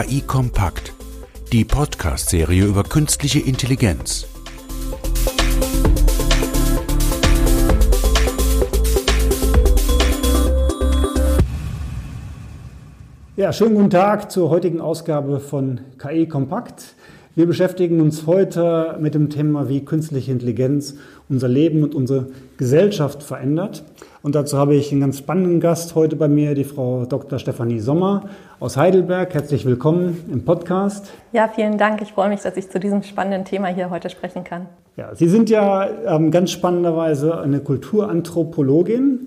KI Kompakt, die Podcast-Serie über künstliche Intelligenz. Ja, schönen guten Tag zur heutigen Ausgabe von KI Kompakt. Wir beschäftigen uns heute mit dem Thema, wie künstliche Intelligenz unser Leben und unsere Gesellschaft verändert. Und dazu habe ich einen ganz spannenden Gast heute bei mir, die Frau Dr. Stefanie Sommer aus Heidelberg. Herzlich willkommen im Podcast. Ja, vielen Dank. Ich freue mich, dass ich zu diesem spannenden Thema hier heute sprechen kann. Ja, Sie sind ja ähm, ganz spannenderweise eine Kulturanthropologin.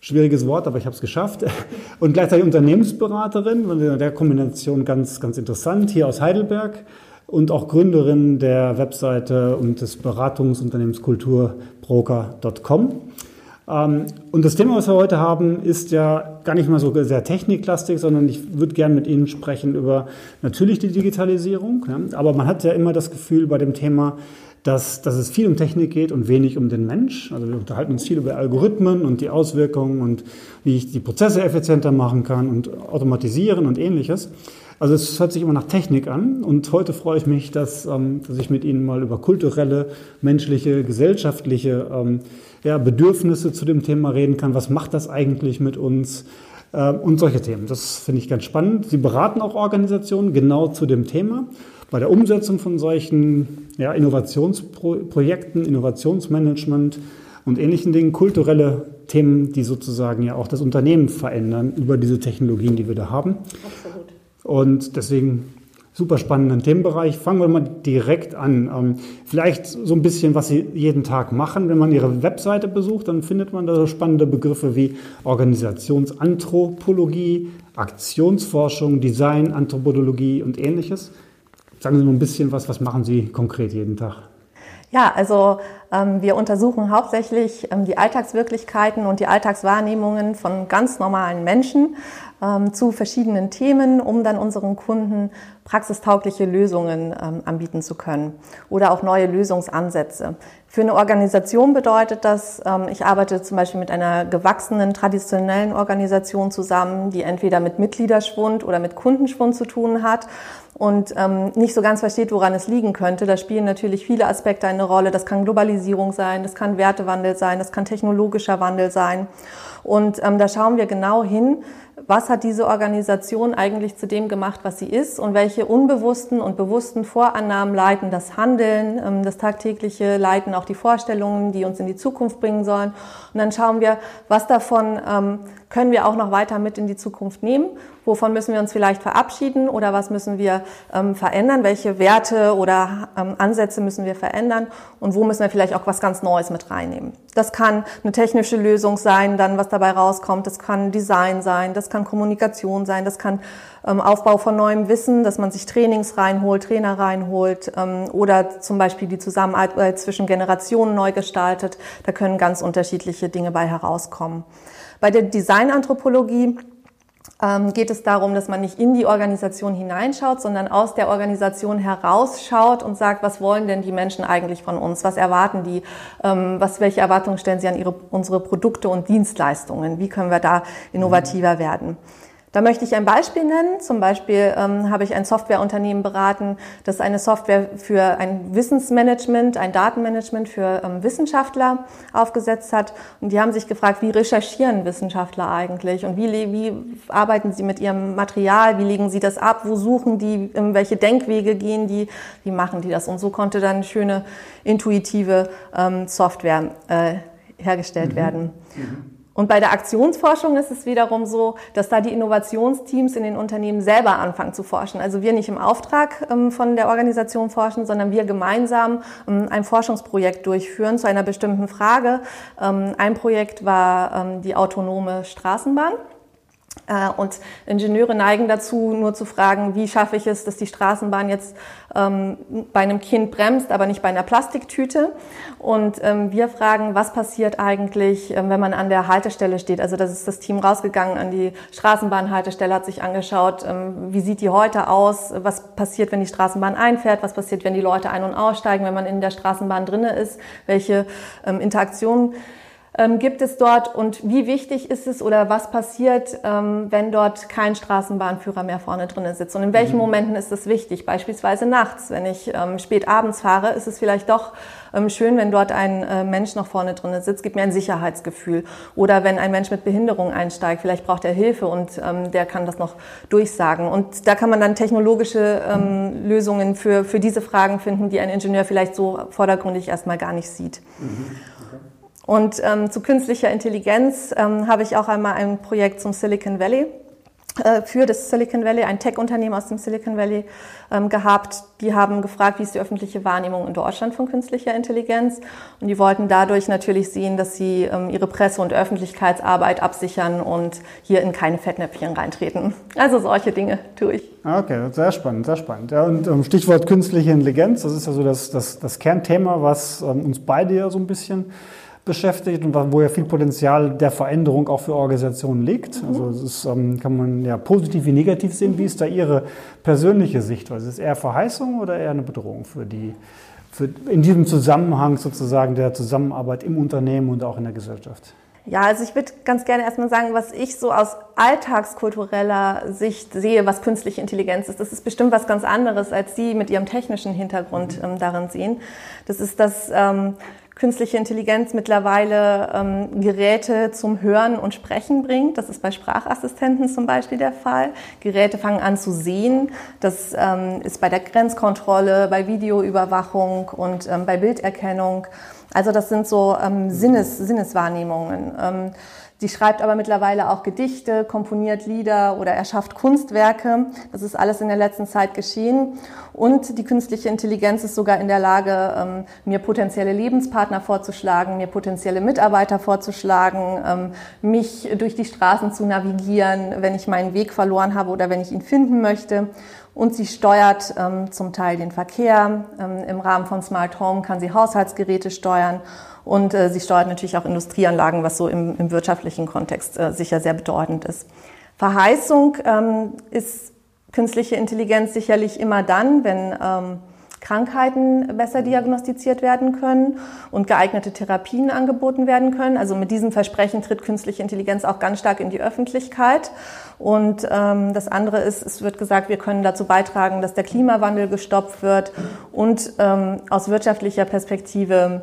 Schwieriges Wort, aber ich habe es geschafft. Und gleichzeitig Unternehmensberaterin, in der Kombination ganz, ganz interessant, hier aus Heidelberg und auch Gründerin der Webseite und des Beratungsunternehmens kulturbroker.com. Ähm, und das Thema, was wir heute haben, ist ja gar nicht mal so sehr techniklastig, sondern ich würde gerne mit Ihnen sprechen über natürlich die Digitalisierung. Aber man hat ja immer das Gefühl bei dem Thema, dass, dass es viel um Technik geht und wenig um den Mensch. Also wir unterhalten uns viel über Algorithmen und die Auswirkungen und wie ich die Prozesse effizienter machen kann und automatisieren und ähnliches. Also es hört sich immer nach Technik an und heute freue ich mich, dass, ähm, dass ich mit Ihnen mal über kulturelle, menschliche, gesellschaftliche ähm, ja, Bedürfnisse zu dem Thema reden kann. Was macht das eigentlich mit uns? Äh, und solche Themen. Das finde ich ganz spannend. Sie beraten auch Organisationen genau zu dem Thema. Bei der Umsetzung von solchen ja, Innovationsprojekten, Innovationsmanagement und ähnlichen Dingen, kulturelle Themen, die sozusagen ja auch das Unternehmen verändern über diese Technologien, die wir da haben. Absolut. Und deswegen super spannenden Themenbereich. Fangen wir mal direkt an. Ähm, vielleicht so ein bisschen, was Sie jeden Tag machen. Wenn man Ihre Webseite besucht, dann findet man da so spannende Begriffe wie Organisationsanthropologie, Aktionsforschung, Design, Anthropologie und ähnliches. Sagen Sie mal ein bisschen was, was machen Sie konkret jeden Tag? Ja, also ähm, wir untersuchen hauptsächlich ähm, die Alltagswirklichkeiten und die Alltagswahrnehmungen von ganz normalen Menschen ähm, zu verschiedenen Themen, um dann unseren Kunden praxistaugliche Lösungen ähm, anbieten zu können oder auch neue Lösungsansätze. Für eine Organisation bedeutet das, ähm, ich arbeite zum Beispiel mit einer gewachsenen traditionellen Organisation zusammen, die entweder mit Mitgliederschwund oder mit Kundenschwund zu tun hat und ähm, nicht so ganz versteht, woran es liegen könnte. Da spielen natürlich viele Aspekte eine Rolle. Das kann Globalisierung sein, das kann Wertewandel sein, das kann technologischer Wandel sein. Und ähm, da schauen wir genau hin, was hat diese Organisation eigentlich zu dem gemacht, was sie ist und welche unbewussten und bewussten Vorannahmen leiten das Handeln, ähm, das tagtägliche leiten auch die Vorstellungen, die uns in die Zukunft bringen sollen. Und dann schauen wir, was davon ähm, können wir auch noch weiter mit in die Zukunft nehmen? Wovon müssen wir uns vielleicht verabschieden oder was müssen wir ähm, verändern? Welche Werte oder ähm, Ansätze müssen wir verändern? Und wo müssen wir vielleicht auch was ganz Neues mit reinnehmen? Das kann eine technische Lösung sein, dann was dabei rauskommt. Das kann Design sein, das kann Kommunikation sein, das kann ähm, Aufbau von neuem Wissen, dass man sich Trainings reinholt, Trainer reinholt ähm, oder zum Beispiel die Zusammenarbeit zwischen Generationen neu gestaltet. Da können ganz unterschiedliche Dinge bei herauskommen. Bei der Designanthropologie geht es darum, dass man nicht in die Organisation hineinschaut, sondern aus der Organisation herausschaut und sagt, was wollen denn die Menschen eigentlich von uns? Was erwarten die? Ähm, was, welche Erwartungen stellen sie an ihre, unsere Produkte und Dienstleistungen? Wie können wir da innovativer mhm. werden? Da möchte ich ein Beispiel nennen. Zum Beispiel ähm, habe ich ein Softwareunternehmen beraten, das eine Software für ein Wissensmanagement, ein Datenmanagement für ähm, Wissenschaftler aufgesetzt hat. Und die haben sich gefragt, wie recherchieren Wissenschaftler eigentlich und wie, wie arbeiten sie mit ihrem Material, wie legen sie das ab, wo suchen die, ähm, welche Denkwege gehen die, wie machen die das. Und so konnte dann schöne intuitive ähm, Software äh, hergestellt mhm. werden. Mhm. Und bei der Aktionsforschung ist es wiederum so, dass da die Innovationsteams in den Unternehmen selber anfangen zu forschen. Also wir nicht im Auftrag ähm, von der Organisation forschen, sondern wir gemeinsam ähm, ein Forschungsprojekt durchführen zu einer bestimmten Frage. Ähm, ein Projekt war die autonome Straßenbahn. Äh, und Ingenieure neigen dazu, nur zu fragen, wie schaffe ich es, dass die Straßenbahn jetzt ähm, bei einem Kind bremst, aber nicht bei einer Plastiktüte. Und ähm, wir fragen, was passiert eigentlich, ähm, wenn man an der Haltestelle steht. Also das ist das Team rausgegangen an die Straßenbahnhaltestelle, hat sich angeschaut, ähm, wie sieht die heute aus, was passiert, wenn die Straßenbahn einfährt, was passiert, wenn die Leute ein- und aussteigen, wenn man in der Straßenbahn drinne ist, welche ähm, Interaktionen ähm, gibt es dort und wie wichtig ist es oder was passiert, ähm, wenn dort kein Straßenbahnführer mehr vorne drinnen sitzt und in welchen mhm. Momenten ist das wichtig? Beispielsweise nachts, wenn ich ähm, spät abends fahre, ist es vielleicht doch ähm, schön, wenn dort ein äh, Mensch noch vorne drinnen sitzt, gibt mir ein Sicherheitsgefühl. Oder wenn ein Mensch mit Behinderung einsteigt, vielleicht braucht er Hilfe und ähm, der kann das noch durchsagen. Und da kann man dann technologische ähm, Lösungen für, für diese Fragen finden, die ein Ingenieur vielleicht so vordergründig erstmal gar nicht sieht. Mhm. Und ähm, zu künstlicher Intelligenz ähm, habe ich auch einmal ein Projekt zum Silicon Valley äh, für das Silicon Valley, ein Tech-Unternehmen aus dem Silicon Valley ähm, gehabt. Die haben gefragt, wie ist die öffentliche Wahrnehmung in Deutschland von künstlicher Intelligenz. Und die wollten dadurch natürlich sehen, dass sie ähm, ihre Presse- und Öffentlichkeitsarbeit absichern und hier in keine Fettnäpfchen reintreten. Also solche Dinge tue ich. Okay, sehr spannend, sehr spannend. Ja, und ähm, Stichwort künstliche Intelligenz, das ist ja so das, das, das Kernthema, was ähm, uns beide ja so ein bisschen beschäftigt und wo ja viel Potenzial der Veränderung auch für Organisationen liegt. Mhm. Also das ähm, kann man ja positiv wie negativ sehen. Wie ist da Ihre persönliche Sichtweise? Ist es eher Verheißung oder eher eine Bedrohung für die, für in diesem Zusammenhang sozusagen der Zusammenarbeit im Unternehmen und auch in der Gesellschaft? Ja, also ich würde ganz gerne erstmal sagen, was ich so aus alltagskultureller Sicht sehe, was künstliche Intelligenz ist. Das ist bestimmt was ganz anderes, als Sie mit Ihrem technischen Hintergrund mhm. ähm, darin sehen. Das ist das ähm, künstliche Intelligenz mittlerweile ähm, Geräte zum Hören und Sprechen bringt. Das ist bei Sprachassistenten zum Beispiel der Fall. Geräte fangen an zu sehen. Das ähm, ist bei der Grenzkontrolle, bei Videoüberwachung und ähm, bei Bilderkennung. Also das sind so ähm, Sinnes, Sinneswahrnehmungen. Sie schreibt aber mittlerweile auch Gedichte, komponiert Lieder oder erschafft Kunstwerke. Das ist alles in der letzten Zeit geschehen. Und die künstliche Intelligenz ist sogar in der Lage, ähm, mir potenzielle Lebenspartner vorzuschlagen, mir potenzielle Mitarbeiter vorzuschlagen, ähm, mich durch die Straßen zu navigieren, wenn ich meinen Weg verloren habe oder wenn ich ihn finden möchte. Und sie steuert ähm, zum Teil den Verkehr. Im Rahmen von Smart Home kann sie Haushaltsgeräte steuern und äh, sie steuert natürlich auch Industrieanlagen, was so im, im wirtschaftlichen Kontext äh, sicher sehr bedeutend ist. Verheißung ähm, ist künstliche Intelligenz sicherlich immer dann, wenn ähm, Krankheiten besser diagnostiziert werden können und geeignete Therapien angeboten werden können. Also mit diesem Versprechen tritt künstliche Intelligenz auch ganz stark in die Öffentlichkeit. Und ähm, das andere ist, es wird gesagt, wir können dazu beitragen, dass der Klimawandel gestoppt wird und ähm, aus wirtschaftlicher Perspektive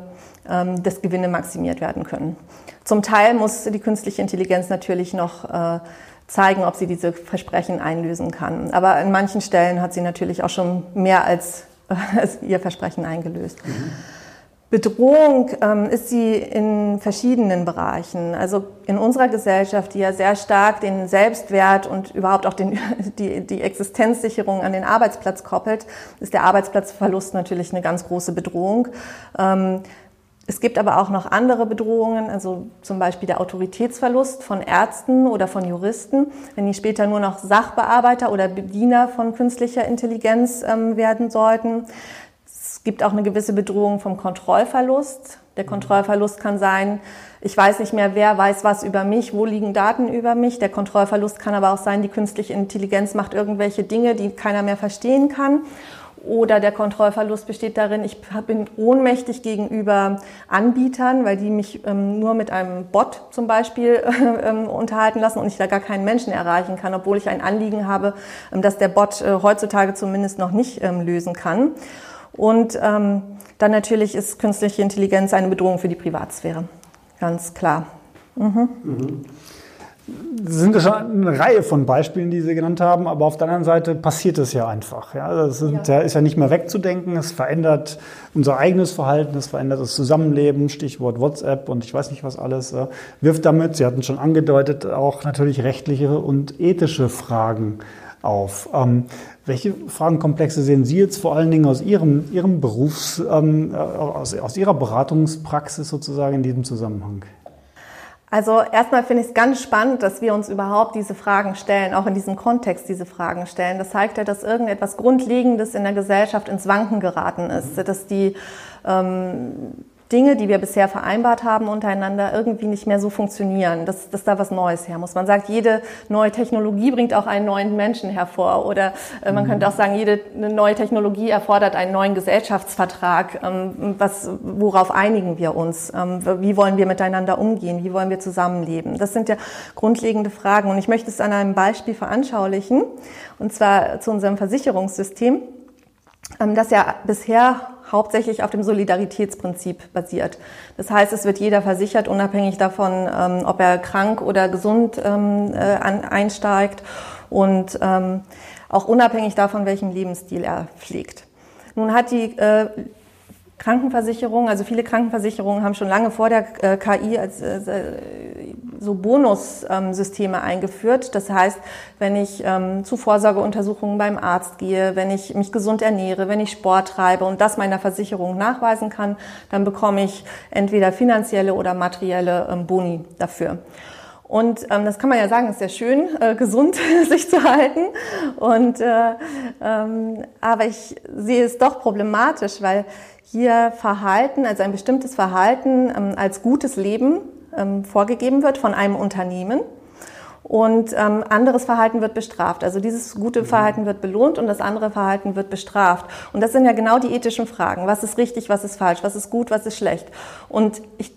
ähm, dass Gewinne maximiert werden können. Zum Teil muss die künstliche Intelligenz natürlich noch äh, zeigen, ob sie diese Versprechen einlösen kann. Aber an manchen Stellen hat sie natürlich auch schon mehr als, als ihr Versprechen eingelöst. Mhm. Bedrohung ähm, ist sie in verschiedenen Bereichen. Also in unserer Gesellschaft, die ja sehr stark den Selbstwert und überhaupt auch den, die, die Existenzsicherung an den Arbeitsplatz koppelt, ist der Arbeitsplatzverlust natürlich eine ganz große Bedrohung. Ähm, es gibt aber auch noch andere Bedrohungen, also zum Beispiel der Autoritätsverlust von Ärzten oder von Juristen, wenn die später nur noch Sachbearbeiter oder Bediener von künstlicher Intelligenz ähm, werden sollten. Es gibt auch eine gewisse Bedrohung vom Kontrollverlust. Der Kontrollverlust kann sein, ich weiß nicht mehr, wer weiß was über mich, wo liegen Daten über mich. Der Kontrollverlust kann aber auch sein, die künstliche Intelligenz macht irgendwelche Dinge, die keiner mehr verstehen kann. Oder der Kontrollverlust besteht darin, ich bin ohnmächtig gegenüber Anbietern, weil die mich ähm, nur mit einem Bot zum Beispiel ähm, unterhalten lassen und ich da gar keinen Menschen erreichen kann, obwohl ich ein Anliegen habe, ähm, das der Bot äh, heutzutage zumindest noch nicht ähm, lösen kann. Und ähm, dann natürlich ist künstliche Intelligenz eine Bedrohung für die Privatsphäre. Ganz klar. Mhm. Mhm sind schon eine Reihe von Beispielen, die Sie genannt haben, aber auf der anderen Seite passiert es ja einfach. Ja, das sind, ja. ist ja nicht mehr wegzudenken. Es verändert unser eigenes Verhalten, es verändert das Zusammenleben, Stichwort WhatsApp und ich weiß nicht was alles. Wirft damit, Sie hatten schon angedeutet, auch natürlich rechtliche und ethische Fragen auf. Ähm, welche Fragenkomplexe sehen Sie jetzt vor allen Dingen aus Ihrem, Ihrem Berufs, ähm, aus, aus Ihrer Beratungspraxis sozusagen in diesem Zusammenhang? Also erstmal finde ich es ganz spannend, dass wir uns überhaupt diese Fragen stellen, auch in diesem Kontext diese Fragen stellen. Das zeigt ja, dass irgendetwas Grundlegendes in der Gesellschaft ins Wanken geraten ist, dass die ähm, Dinge, die wir bisher vereinbart haben untereinander, irgendwie nicht mehr so funktionieren, dass, dass da was Neues her muss. Man sagt, jede neue Technologie bringt auch einen neuen Menschen hervor. Oder äh, man mhm. könnte auch sagen, jede neue Technologie erfordert einen neuen Gesellschaftsvertrag. Ähm, was, worauf einigen wir uns? Ähm, wie wollen wir miteinander umgehen? Wie wollen wir zusammenleben? Das sind ja grundlegende Fragen. Und ich möchte es an einem Beispiel veranschaulichen, und zwar zu unserem Versicherungssystem, ähm, das ja bisher hauptsächlich auf dem Solidaritätsprinzip basiert. Das heißt, es wird jeder versichert, unabhängig davon, ähm, ob er krank oder gesund ähm, äh, einsteigt und ähm, auch unabhängig davon, welchen Lebensstil er pflegt. Nun hat die äh, Krankenversicherung, also viele Krankenversicherungen haben schon lange vor der äh, KI als äh, so Bonussysteme eingeführt. Das heißt, wenn ich ähm, zu Vorsorgeuntersuchungen beim Arzt gehe, wenn ich mich gesund ernähre, wenn ich Sport treibe und das meiner Versicherung nachweisen kann, dann bekomme ich entweder finanzielle oder materielle ähm, Boni dafür. Und ähm, das kann man ja sagen, ist sehr schön, äh, gesund sich zu halten. Und, äh, ähm, aber ich sehe es doch problematisch, weil hier Verhalten, also ein bestimmtes Verhalten ähm, als gutes Leben ähm, vorgegeben wird von einem Unternehmen. Und ähm, anderes Verhalten wird bestraft. Also dieses gute mhm. Verhalten wird belohnt und das andere Verhalten wird bestraft. Und das sind ja genau die ethischen Fragen. Was ist richtig, was ist falsch, was ist gut, was ist schlecht? Und ich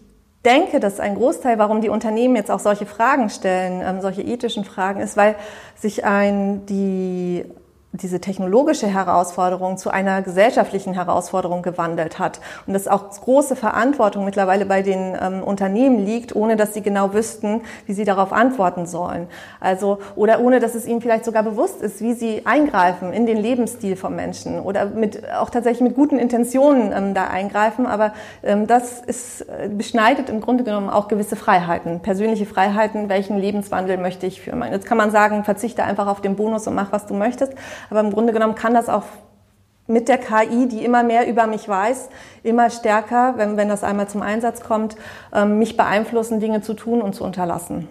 denke, dass ein Großteil, warum die Unternehmen jetzt auch solche Fragen stellen, ähm, solche ethischen Fragen, ist, weil sich ein, die diese technologische Herausforderung zu einer gesellschaftlichen Herausforderung gewandelt hat und dass auch große Verantwortung mittlerweile bei den ähm, Unternehmen liegt, ohne dass sie genau wüssten, wie sie darauf antworten sollen. Also oder ohne dass es ihnen vielleicht sogar bewusst ist, wie sie eingreifen in den Lebensstil von Menschen oder mit auch tatsächlich mit guten Intentionen ähm, da eingreifen. Aber ähm, das ist äh, beschneidet im Grunde genommen auch gewisse Freiheiten, persönliche Freiheiten. Welchen Lebenswandel möchte ich führen? Jetzt kann man sagen, verzichte einfach auf den Bonus und mach was du möchtest. Aber im Grunde genommen kann das auch mit der KI, die immer mehr über mich weiß, immer stärker, wenn, wenn das einmal zum Einsatz kommt, ähm, mich beeinflussen, Dinge zu tun und zu unterlassen.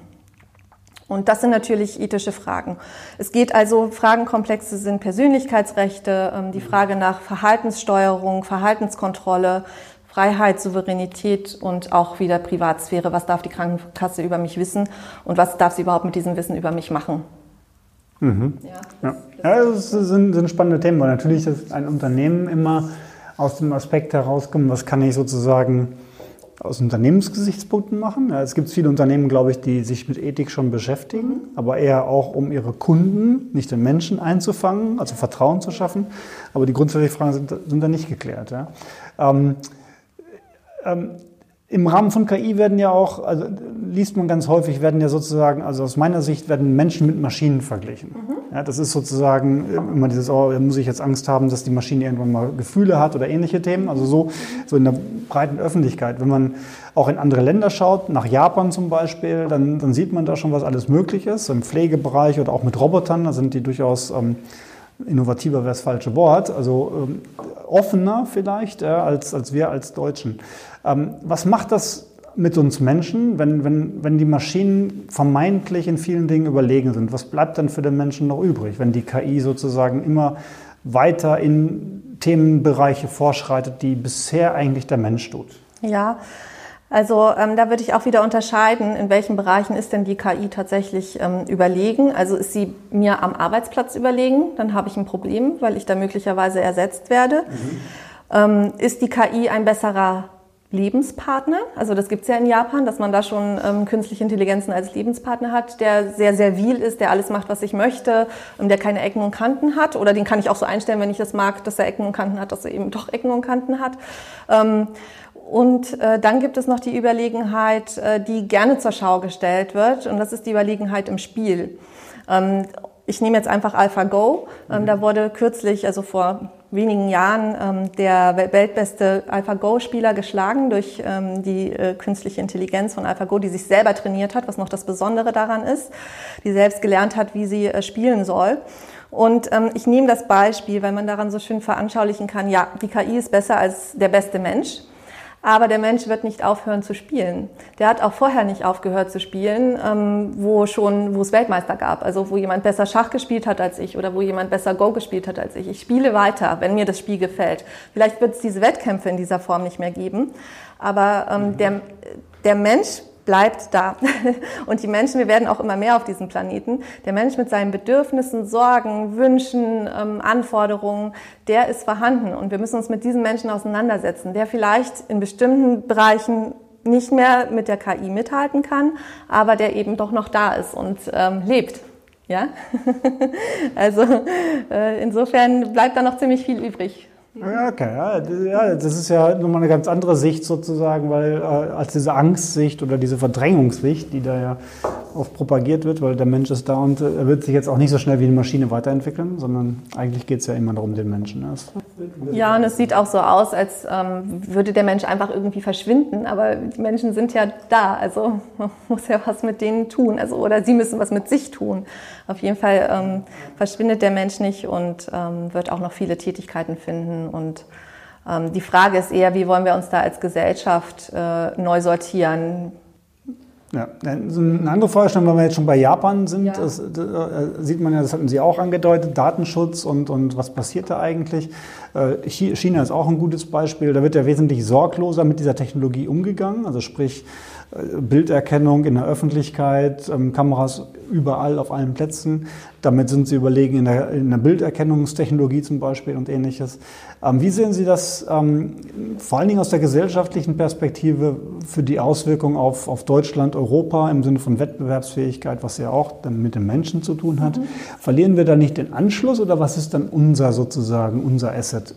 Und das sind natürlich ethische Fragen. Es geht also, Fragenkomplexe sind Persönlichkeitsrechte, ähm, die Frage nach Verhaltenssteuerung, Verhaltenskontrolle, Freiheit, Souveränität und auch wieder Privatsphäre. Was darf die Krankenkasse über mich wissen und was darf sie überhaupt mit diesem Wissen über mich machen? Mhm. Ja, ja. ja, das sind, sind spannende Themen, weil natürlich ist ein Unternehmen immer aus dem Aspekt herauskommt, was kann ich sozusagen aus Unternehmensgesichtspunkten machen. Ja, es gibt viele Unternehmen, glaube ich, die sich mit Ethik schon beschäftigen, mhm. aber eher auch, um ihre Kunden, nicht den Menschen einzufangen, also Vertrauen zu schaffen. Aber die grundsätzlichen Fragen sind, sind da nicht geklärt. Ja. Ähm, ähm, im Rahmen von KI werden ja auch, also liest man ganz häufig, werden ja sozusagen, also aus meiner Sicht werden Menschen mit Maschinen verglichen. Mhm. Ja, das ist sozusagen immer dieses, oh, da muss ich jetzt Angst haben, dass die Maschine irgendwann mal Gefühle hat oder ähnliche Themen. Also so, so in der breiten Öffentlichkeit. Wenn man auch in andere Länder schaut, nach Japan zum Beispiel, dann, dann sieht man da schon, was alles möglich ist. Im Pflegebereich oder auch mit Robotern, da sind die durchaus ähm, innovativer wäre das falsche Wort, also ähm, offener vielleicht ja, als, als wir als Deutschen. Ähm, was macht das mit uns Menschen, wenn, wenn, wenn die Maschinen vermeintlich in vielen Dingen überlegen sind? Was bleibt dann für den Menschen noch übrig, wenn die KI sozusagen immer weiter in Themenbereiche vorschreitet, die bisher eigentlich der Mensch tut? Ja, also ähm, da würde ich auch wieder unterscheiden, in welchen Bereichen ist denn die KI tatsächlich ähm, überlegen. Also ist sie mir am Arbeitsplatz überlegen, dann habe ich ein Problem, weil ich da möglicherweise ersetzt werde. Mhm. Ähm, ist die KI ein besserer Lebenspartner. Also das gibt's ja in Japan, dass man da schon ähm, künstliche Intelligenzen als Lebenspartner hat, der sehr servil ist, der alles macht, was ich möchte, ähm, der keine Ecken und Kanten hat. Oder den kann ich auch so einstellen, wenn ich das mag, dass er Ecken und Kanten hat, dass er eben doch Ecken und Kanten hat. Ähm, und äh, dann gibt es noch die Überlegenheit, äh, die gerne zur Schau gestellt wird. Und das ist die Überlegenheit im Spiel. Ähm, ich nehme jetzt einfach AlphaGo. Ähm, mhm. Da wurde kürzlich, also vor wenigen Jahren ähm, der weltbeste AlphaGo-Spieler geschlagen durch ähm, die äh, künstliche Intelligenz von AlphaGo, die sich selber trainiert hat, was noch das Besondere daran ist, die selbst gelernt hat, wie sie äh, spielen soll. Und ähm, ich nehme das Beispiel, weil man daran so schön veranschaulichen kann, ja, die KI ist besser als der beste Mensch. Aber der Mensch wird nicht aufhören zu spielen. Der hat auch vorher nicht aufgehört zu spielen, ähm, wo schon, wo es Weltmeister gab. Also wo jemand besser Schach gespielt hat als ich oder wo jemand besser Go gespielt hat als ich. Ich spiele weiter, wenn mir das Spiel gefällt. Vielleicht wird es diese Wettkämpfe in dieser Form nicht mehr geben. Aber ähm, der, der Mensch bleibt da. Und die Menschen, wir werden auch immer mehr auf diesem Planeten. Der Mensch mit seinen Bedürfnissen, Sorgen, Wünschen, ähm, Anforderungen, der ist vorhanden. Und wir müssen uns mit diesen Menschen auseinandersetzen, der vielleicht in bestimmten Bereichen nicht mehr mit der KI mithalten kann, aber der eben doch noch da ist und ähm, lebt. Ja, also äh, insofern bleibt da noch ziemlich viel übrig. Ja, okay. Ja, das ist ja nochmal eine ganz andere Sicht sozusagen, weil äh, als diese Angstsicht oder diese Verdrängungssicht, die da ja oft propagiert wird, weil der Mensch ist da und er wird sich jetzt auch nicht so schnell wie eine Maschine weiterentwickeln, sondern eigentlich geht es ja immer darum, den Menschen. Ja, und es sieht auch so aus, als ähm, würde der Mensch einfach irgendwie verschwinden, aber die Menschen sind ja da, also man muss ja was mit denen tun, also oder sie müssen was mit sich tun. Auf jeden Fall ähm, verschwindet der Mensch nicht und ähm, wird auch noch viele Tätigkeiten finden und ähm, die Frage ist eher, wie wollen wir uns da als Gesellschaft äh, neu sortieren? Ja, eine andere Vorstellung, wenn wir jetzt schon bei Japan sind, ja. das, das, äh, sieht man ja, das hatten Sie auch angedeutet, Datenschutz und, und was passiert da eigentlich. Äh, China ist auch ein gutes Beispiel, da wird ja wesentlich sorgloser mit dieser Technologie umgegangen, also sprich Bilderkennung in der Öffentlichkeit, ähm, Kameras überall auf allen Plätzen. Damit sind Sie überlegen in der, in der Bilderkennungstechnologie zum Beispiel und ähnliches. Ähm, wie sehen Sie das ähm, vor allen Dingen aus der gesellschaftlichen Perspektive für die Auswirkungen auf, auf Deutschland, Europa im Sinne von Wettbewerbsfähigkeit, was ja auch dann mit den Menschen zu tun hat? Mhm. Verlieren wir da nicht den Anschluss oder was ist dann unser sozusagen, unser Asset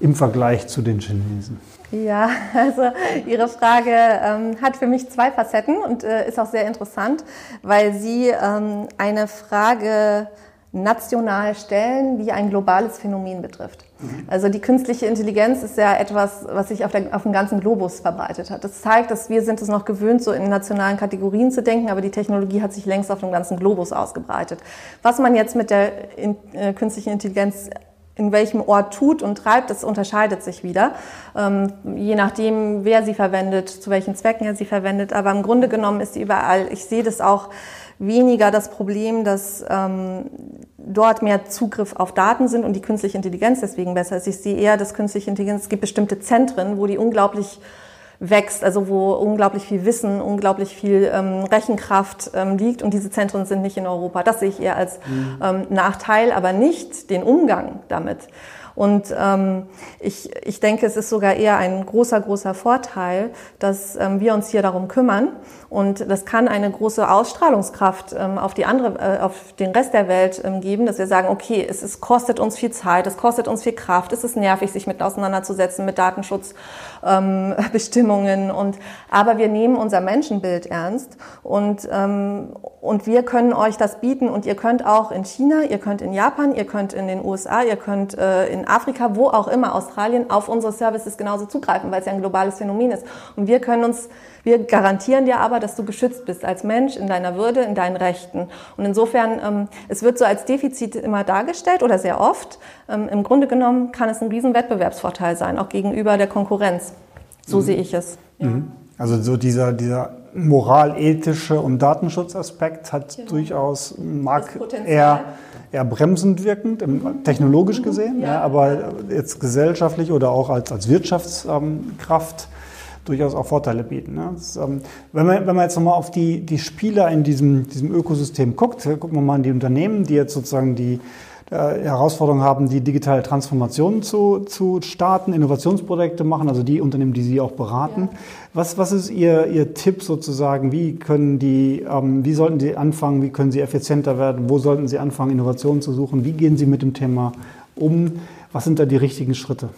im Vergleich zu den Chinesen? Ja, also Ihre Frage ähm, hat für mich zwei Facetten und äh, ist auch sehr interessant, weil Sie ähm, eine Frage national stellen, die ein globales Phänomen betrifft. Mhm. Also die künstliche Intelligenz ist ja etwas, was sich auf, der, auf dem ganzen Globus verbreitet hat. Das zeigt, dass wir sind es noch gewöhnt, so in nationalen Kategorien zu denken, aber die Technologie hat sich längst auf dem ganzen Globus ausgebreitet. Was man jetzt mit der in, äh, künstlichen Intelligenz in welchem Ort tut und treibt, das unterscheidet sich wieder, ähm, je nachdem, wer sie verwendet, zu welchen Zwecken er sie verwendet. Aber im Grunde genommen ist sie überall. Ich sehe das auch weniger das Problem, dass ähm, dort mehr Zugriff auf Daten sind und die künstliche Intelligenz deswegen besser ist. Ich sehe eher, dass künstliche Intelligenz, es gibt bestimmte Zentren, wo die unglaublich wächst, also wo unglaublich viel Wissen, unglaublich viel ähm, Rechenkraft ähm, liegt und diese Zentren sind nicht in Europa. Das sehe ich eher als mhm. ähm, Nachteil, aber nicht den Umgang damit. Und ähm, ich, ich denke, es ist sogar eher ein großer, großer Vorteil, dass ähm, wir uns hier darum kümmern. Und das kann eine große Ausstrahlungskraft ähm, auf die andere, äh, auf den Rest der Welt ähm, geben, dass wir sagen, okay, es, es kostet uns viel Zeit, es kostet uns viel Kraft, es ist nervig, sich mit auseinanderzusetzen mit Datenschutzbestimmungen. Ähm, und aber wir nehmen unser Menschenbild ernst und ähm, und wir können euch das bieten. Und ihr könnt auch in China, ihr könnt in Japan, ihr könnt in den USA, ihr könnt äh, in Afrika, wo auch immer, Australien, auf unsere Services genauso zugreifen, weil es ja ein globales Phänomen ist. Und wir können uns, wir garantieren dir aber, dass du geschützt bist als Mensch in deiner Würde, in deinen Rechten. Und insofern, ähm, es wird so als Defizit immer dargestellt oder sehr oft. Ähm, Im Grunde genommen kann es ein riesen Wettbewerbsvorteil sein, auch gegenüber der Konkurrenz. So mhm. sehe ich es. Mhm. Also so dieser, dieser moralethische und Datenschutzaspekt hat genau. durchaus, mag eher eher bremsend wirkend, technologisch mhm. gesehen, ja. Ja, aber jetzt gesellschaftlich oder auch als, als Wirtschaftskraft durchaus auch Vorteile bieten. Ne? Das, ähm, wenn, man, wenn man jetzt nochmal auf die, die Spieler in diesem, diesem Ökosystem guckt, gucken wir mal an die Unternehmen, die jetzt sozusagen die Herausforderungen haben, die digitale Transformation zu, zu starten, Innovationsprojekte machen, also die Unternehmen, die Sie auch beraten. Ja. Was, was ist Ihr, Ihr Tipp sozusagen? Wie können die, ähm, wie sollten Sie anfangen? Wie können Sie effizienter werden? Wo sollten Sie anfangen, Innovationen zu suchen? Wie gehen Sie mit dem Thema um? Was sind da die richtigen Schritte?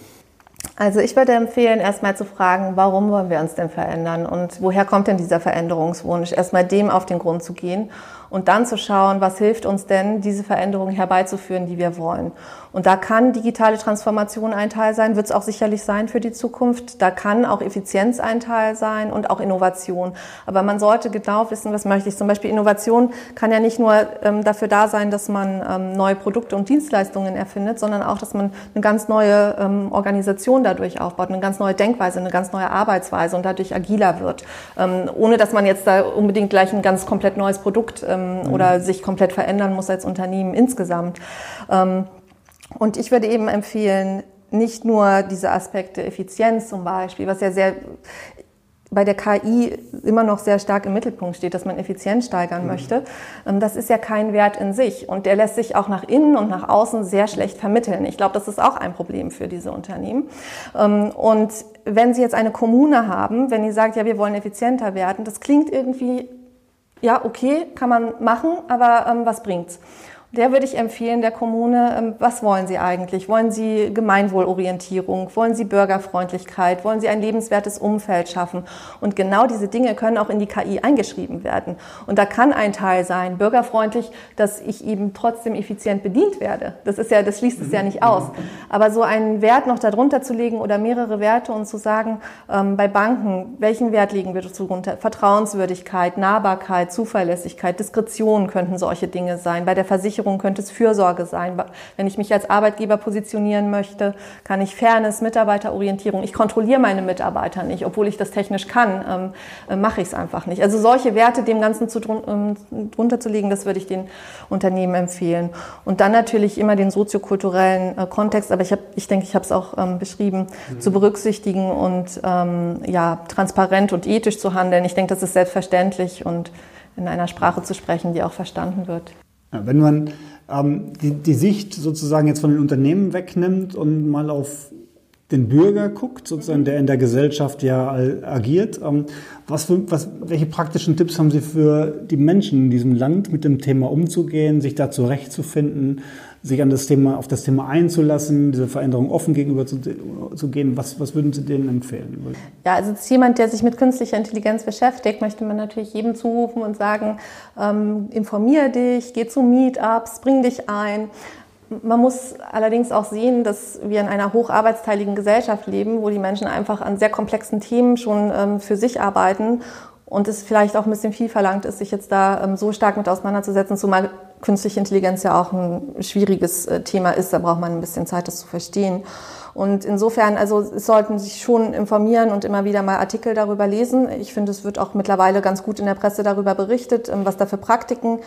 Also ich würde empfehlen, erstmal zu fragen, warum wollen wir uns denn verändern und woher kommt denn dieser Veränderungswunsch? Erstmal dem auf den Grund zu gehen und dann zu schauen, was hilft uns denn, diese Veränderungen herbeizuführen, die wir wollen. Und da kann digitale Transformation ein Teil sein, wird es auch sicherlich sein für die Zukunft. Da kann auch Effizienz ein Teil sein und auch Innovation. Aber man sollte genau wissen, was möchte ich. Zum Beispiel Innovation kann ja nicht nur ähm, dafür da sein, dass man ähm, neue Produkte und Dienstleistungen erfindet, sondern auch, dass man eine ganz neue ähm, Organisation dadurch aufbaut, eine ganz neue Denkweise, eine ganz neue Arbeitsweise und dadurch agiler wird. Ähm, ohne dass man jetzt da unbedingt gleich ein ganz komplett neues Produkt ähm, mhm. oder sich komplett verändern muss als Unternehmen insgesamt. Und ich würde eben empfehlen, nicht nur diese Aspekte Effizienz zum Beispiel, was ja sehr bei der KI immer noch sehr stark im Mittelpunkt steht, dass man Effizienz steigern mhm. möchte. Ähm, das ist ja kein Wert in sich und der lässt sich auch nach innen und nach außen sehr schlecht vermitteln. Ich glaube, das ist auch ein Problem für diese Unternehmen. Ähm, und wenn Sie jetzt eine Kommune haben, wenn die sagt, ja, wir wollen effizienter werden, das klingt irgendwie, ja, okay, kann man machen, aber ähm, was bringt's? Der würde ich empfehlen, der Kommune, ähm, was wollen Sie eigentlich? Wollen Sie Gemeinwohlorientierung? Wollen Sie Bürgerfreundlichkeit? Wollen Sie ein lebenswertes Umfeld schaffen? Und genau diese Dinge können auch in die KI eingeschrieben werden. Und da kann ein Teil sein, bürgerfreundlich, dass ich eben trotzdem effizient bedient werde. Das ist ja, das schließt es ja nicht aus. Aber so einen Wert noch darunter zu legen oder mehrere Werte und zu sagen, ähm, bei Banken, welchen Wert legen wir darunter? Vertrauenswürdigkeit, Nahbarkeit, Zuverlässigkeit, Diskretion könnten solche Dinge sein. Bei der Versicherung Versicherung könnte es Fürsorge sein. Wenn ich mich als Arbeitgeber positionieren möchte, kann ich Fairness, Mitarbeiterorientierung. Ich kontrolliere meine Mitarbeiter nicht, obwohl ich das technisch kann, ähm, äh, mache ich es einfach nicht. Also solche Werte dem Ganzen zu, ähm, drunter zu legen, das würde ich den Unternehmen empfehlen. Und dann natürlich immer den soziokulturellen äh, Kontext, aber ich, hab, ich denke, ich habe es auch ähm, beschrieben, mhm. zu berücksichtigen und ähm, ja, transparent und ethisch zu handeln. Ich denke, das ist selbstverständlich und in einer Sprache zu sprechen, die auch verstanden wird. Ja, wenn man ähm, die, die Sicht sozusagen jetzt von den Unternehmen wegnimmt und mal auf den Bürger guckt, sozusagen, der in der Gesellschaft ja agiert. Ähm, was für, was, welche praktischen Tipps haben Sie für die Menschen in diesem Land, mit dem Thema umzugehen, sich da zurechtzufinden, sich an das Thema, auf das Thema einzulassen, diese Veränderung offen gegenüber zu, zu gehen? Was, was würden Sie denen empfehlen? Ja, also als jemand, der sich mit künstlicher Intelligenz beschäftigt, möchte man natürlich jedem zurufen und sagen, ähm, informier dich, geh zu Meetups, bring dich ein. Man muss allerdings auch sehen, dass wir in einer hocharbeitsteiligen Gesellschaft leben, wo die Menschen einfach an sehr komplexen Themen schon ähm, für sich arbeiten und es vielleicht auch ein bisschen viel verlangt ist, sich jetzt da ähm, so stark mit auseinanderzusetzen, zumal künstliche Intelligenz ja auch ein schwieriges äh, Thema ist. Da braucht man ein bisschen Zeit, das zu verstehen. Und insofern, also es sollten sich schon informieren und immer wieder mal Artikel darüber lesen. Ich finde, es wird auch mittlerweile ganz gut in der Presse darüber berichtet, ähm, was da für Praktiken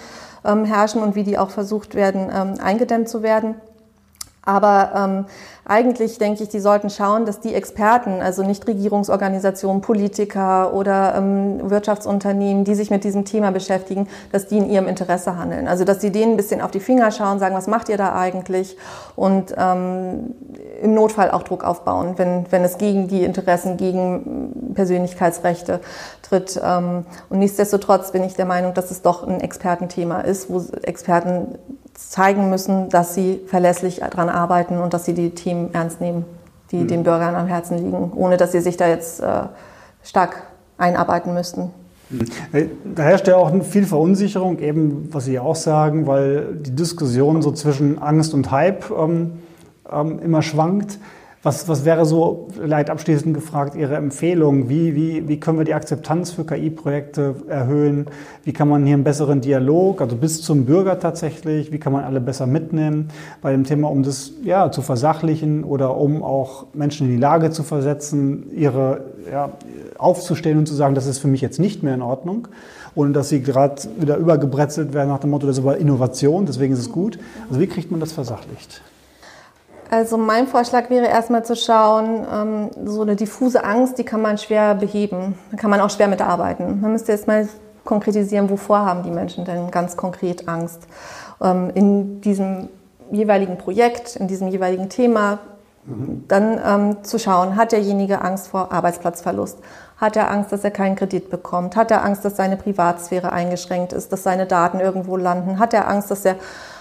ähm, herrschen und wie die auch versucht werden, ähm, eingedämmt zu werden. Aber ähm, eigentlich denke ich, die sollten schauen, dass die Experten, also Nichtregierungsorganisationen, Politiker oder ähm, Wirtschaftsunternehmen, die sich mit diesem Thema beschäftigen, dass die in ihrem Interesse handeln. Also dass sie denen ein bisschen auf die Finger schauen, sagen, was macht ihr da eigentlich? Und ähm, im Notfall auch Druck aufbauen, wenn, wenn es gegen die Interessen, gegen Persönlichkeitsrechte tritt. Ähm, und nichtsdestotrotz bin ich der Meinung, dass es doch ein Expertenthema ist, wo Experten zeigen müssen, dass sie verlässlich daran arbeiten und dass sie die Themen ernst nehmen, die mhm. den Bürgern am Herzen liegen, ohne dass sie sich da jetzt äh, stark einarbeiten müssten. Mhm. Äh, da herrscht ja auch viel Verunsicherung, eben was Sie auch sagen, weil die Diskussion so zwischen Angst und Hype ähm, ähm, immer schwankt. Was, was wäre so, vielleicht abschließend gefragt, Ihre Empfehlung? Wie, wie, wie können wir die Akzeptanz für KI-Projekte erhöhen? Wie kann man hier einen besseren Dialog, also bis zum Bürger tatsächlich, wie kann man alle besser mitnehmen bei dem Thema, um das ja, zu versachlichen oder um auch Menschen in die Lage zu versetzen, ihre ja, aufzustehen und zu sagen, das ist für mich jetzt nicht mehr in Ordnung ohne dass sie gerade wieder übergebrezelt werden nach dem Motto, das ist aber Innovation, deswegen ist es gut. Also wie kriegt man das versachlicht? Also mein Vorschlag wäre erstmal zu schauen, ähm, so eine diffuse Angst, die kann man schwer beheben. Da kann man auch schwer mitarbeiten. Man müsste jetzt mal konkretisieren, wovor haben die Menschen denn ganz konkret Angst? Ähm, in diesem jeweiligen Projekt, in diesem jeweiligen Thema, mhm. dann ähm, zu schauen, hat derjenige Angst vor Arbeitsplatzverlust? Hat er Angst, dass er keinen Kredit bekommt? Hat er Angst, dass seine Privatsphäre eingeschränkt ist, dass seine Daten irgendwo landen? Hat er Angst, dass er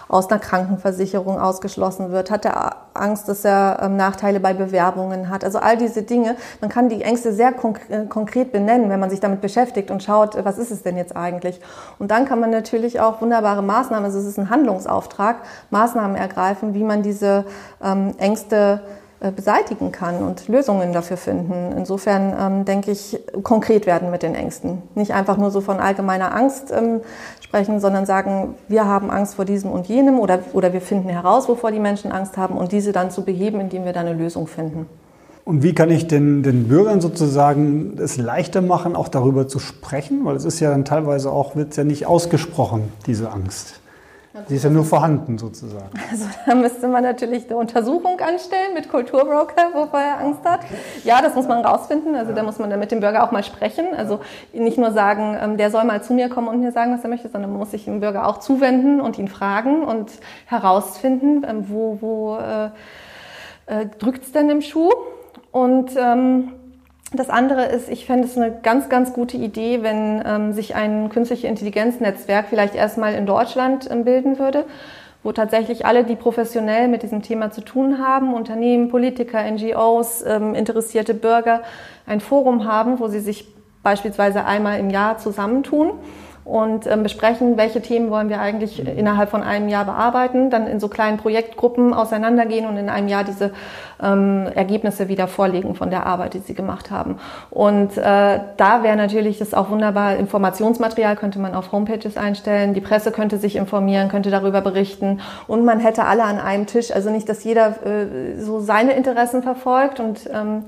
aus einer Krankenversicherung ausgeschlossen wird? Hat er Angst, dass er ähm, Nachteile bei Bewerbungen hat? Also all diese Dinge. Man kann die Ängste sehr äh, konkret benennen, wenn man sich damit beschäftigt und schaut, was ist es denn jetzt eigentlich? Und dann kann man natürlich auch wunderbare Maßnahmen, also es ist ein Handlungsauftrag, Maßnahmen ergreifen, wie man diese ähm, Ängste äh, beseitigen kann und Lösungen dafür finden. Insofern ähm, denke ich, konkret werden mit den Ängsten. Nicht einfach nur so von allgemeiner Angst ähm, sprechen, sondern sagen, wir haben Angst vor diesem und jenem oder, oder wir finden heraus, wovor die Menschen Angst haben und diese dann zu beheben, indem wir da eine Lösung finden. Und wie kann ich den, den Bürgern sozusagen es leichter machen, auch darüber zu sprechen? Weil es ist ja dann teilweise auch, wird ja nicht ausgesprochen, diese Angst. Sie ist ja nur vorhanden sozusagen. Also da müsste man natürlich eine Untersuchung anstellen mit Kulturbroker, wovor er Angst hat. Ja, das muss man rausfinden. Also da muss man dann mit dem Bürger auch mal sprechen. Also nicht nur sagen, ähm, der soll mal zu mir kommen und mir sagen, was er möchte, sondern man muss sich dem Bürger auch zuwenden und ihn fragen und herausfinden, ähm, wo, wo äh, äh, drückt es denn im Schuh. Und ähm, das andere ist, ich fände es eine ganz, ganz gute Idee, wenn ähm, sich ein künstliche Intelligenznetzwerk vielleicht erstmal in Deutschland ähm, bilden würde, wo tatsächlich alle, die professionell mit diesem Thema zu tun haben, Unternehmen, Politiker, NGOs, ähm, interessierte Bürger, ein Forum haben, wo sie sich beispielsweise einmal im Jahr zusammentun und ähm, besprechen, welche Themen wollen wir eigentlich innerhalb von einem Jahr bearbeiten, dann in so kleinen Projektgruppen auseinandergehen und in einem Jahr diese ähm, Ergebnisse wieder vorlegen von der Arbeit, die sie gemacht haben. Und äh, da wäre natürlich das auch wunderbar, Informationsmaterial könnte man auf Homepages einstellen, die Presse könnte sich informieren, könnte darüber berichten und man hätte alle an einem Tisch, also nicht, dass jeder äh, so seine Interessen verfolgt und ähm,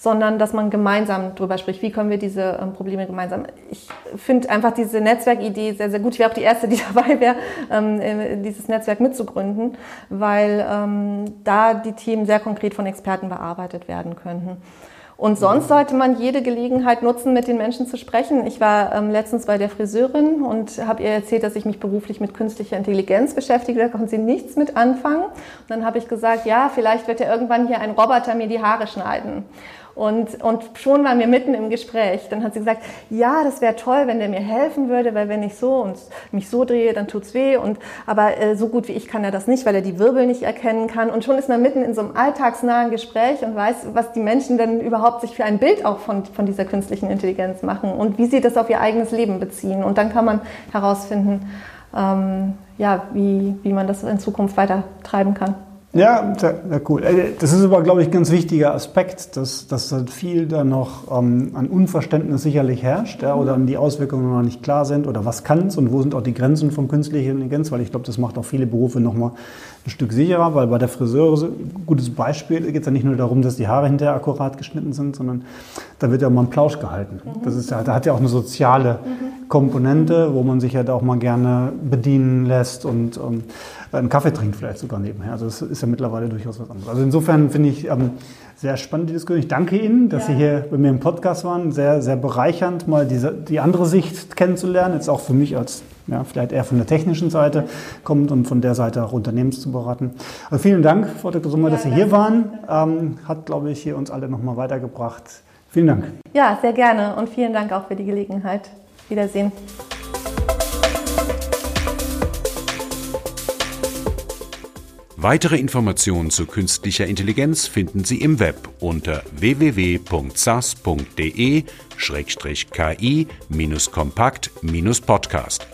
sondern dass man gemeinsam darüber spricht, wie können wir diese ähm, Probleme gemeinsam. Ich finde einfach diese Netzwerkidee sehr, sehr gut. Ich wäre auch die Erste, die dabei wäre, ähm, äh, dieses Netzwerk mitzugründen, weil ähm, da die Themen sehr konkret von Experten bearbeitet werden könnten. Und sonst sollte man jede Gelegenheit nutzen, mit den Menschen zu sprechen. Ich war ähm, letztens bei der Friseurin und habe ihr erzählt, dass ich mich beruflich mit künstlicher Intelligenz beschäftige. Da konnte sie nichts mit anfangen. Und dann habe ich gesagt, ja, vielleicht wird ja irgendwann hier ein Roboter mir die Haare schneiden. Und, und schon waren wir mitten im Gespräch. Dann hat sie gesagt, ja, das wäre toll, wenn der mir helfen würde, weil wenn ich so und mich so drehe, dann tut's weh. Und, aber äh, so gut wie ich kann er das nicht, weil er die Wirbel nicht erkennen kann. Und schon ist man mitten in so einem alltagsnahen Gespräch und weiß, was die Menschen denn überhaupt sich für ein Bild auch von, von dieser künstlichen Intelligenz machen und wie sie das auf ihr eigenes Leben beziehen. Und dann kann man herausfinden, ähm, ja, wie, wie man das in Zukunft weiter treiben kann. Ja, sehr, cool. Äh, das ist aber, glaube ich, ein ganz wichtiger Aspekt, dass, dass halt viel da noch ähm, an Unverständnis sicherlich herrscht ja, oder an die Auswirkungen noch nicht klar sind oder was kann es und wo sind auch die Grenzen von künstlicher Intelligenz, weil ich glaube, das macht auch viele Berufe nochmal ein Stück sicherer, weil bei der Friseure, ein gutes Beispiel, geht es ja nicht nur darum, dass die Haare hinterher akkurat geschnitten sind, sondern da wird ja mal ein Plausch gehalten. Mhm. Das ist ja, da hat ja auch eine soziale mhm. Komponente, wo man sich ja da auch mal gerne bedienen lässt und ähm, einen Kaffee trinkt vielleicht sogar nebenher. Also das ist ja mittlerweile durchaus was anderes. Also insofern finde ich ähm, sehr spannend die Diskussion. Ich danke Ihnen, dass ja. Sie hier bei mir im Podcast waren. Sehr, sehr bereichernd, mal diese, die andere Sicht kennenzulernen. Jetzt auch für mich als ja, vielleicht eher von der technischen Seite kommt und von der Seite auch Unternehmens zu beraten. Also vielen Dank, Frau Dr. Sommer, ja, dass Sie hier waren. Ähm, hat, glaube ich, hier uns alle nochmal weitergebracht. Vielen Dank. Ja, sehr gerne und vielen Dank auch für die Gelegenheit. Wiedersehen. Weitere Informationen zu künstlicher Intelligenz finden Sie im Web unter www.sas.de-ki-kompakt-podcast.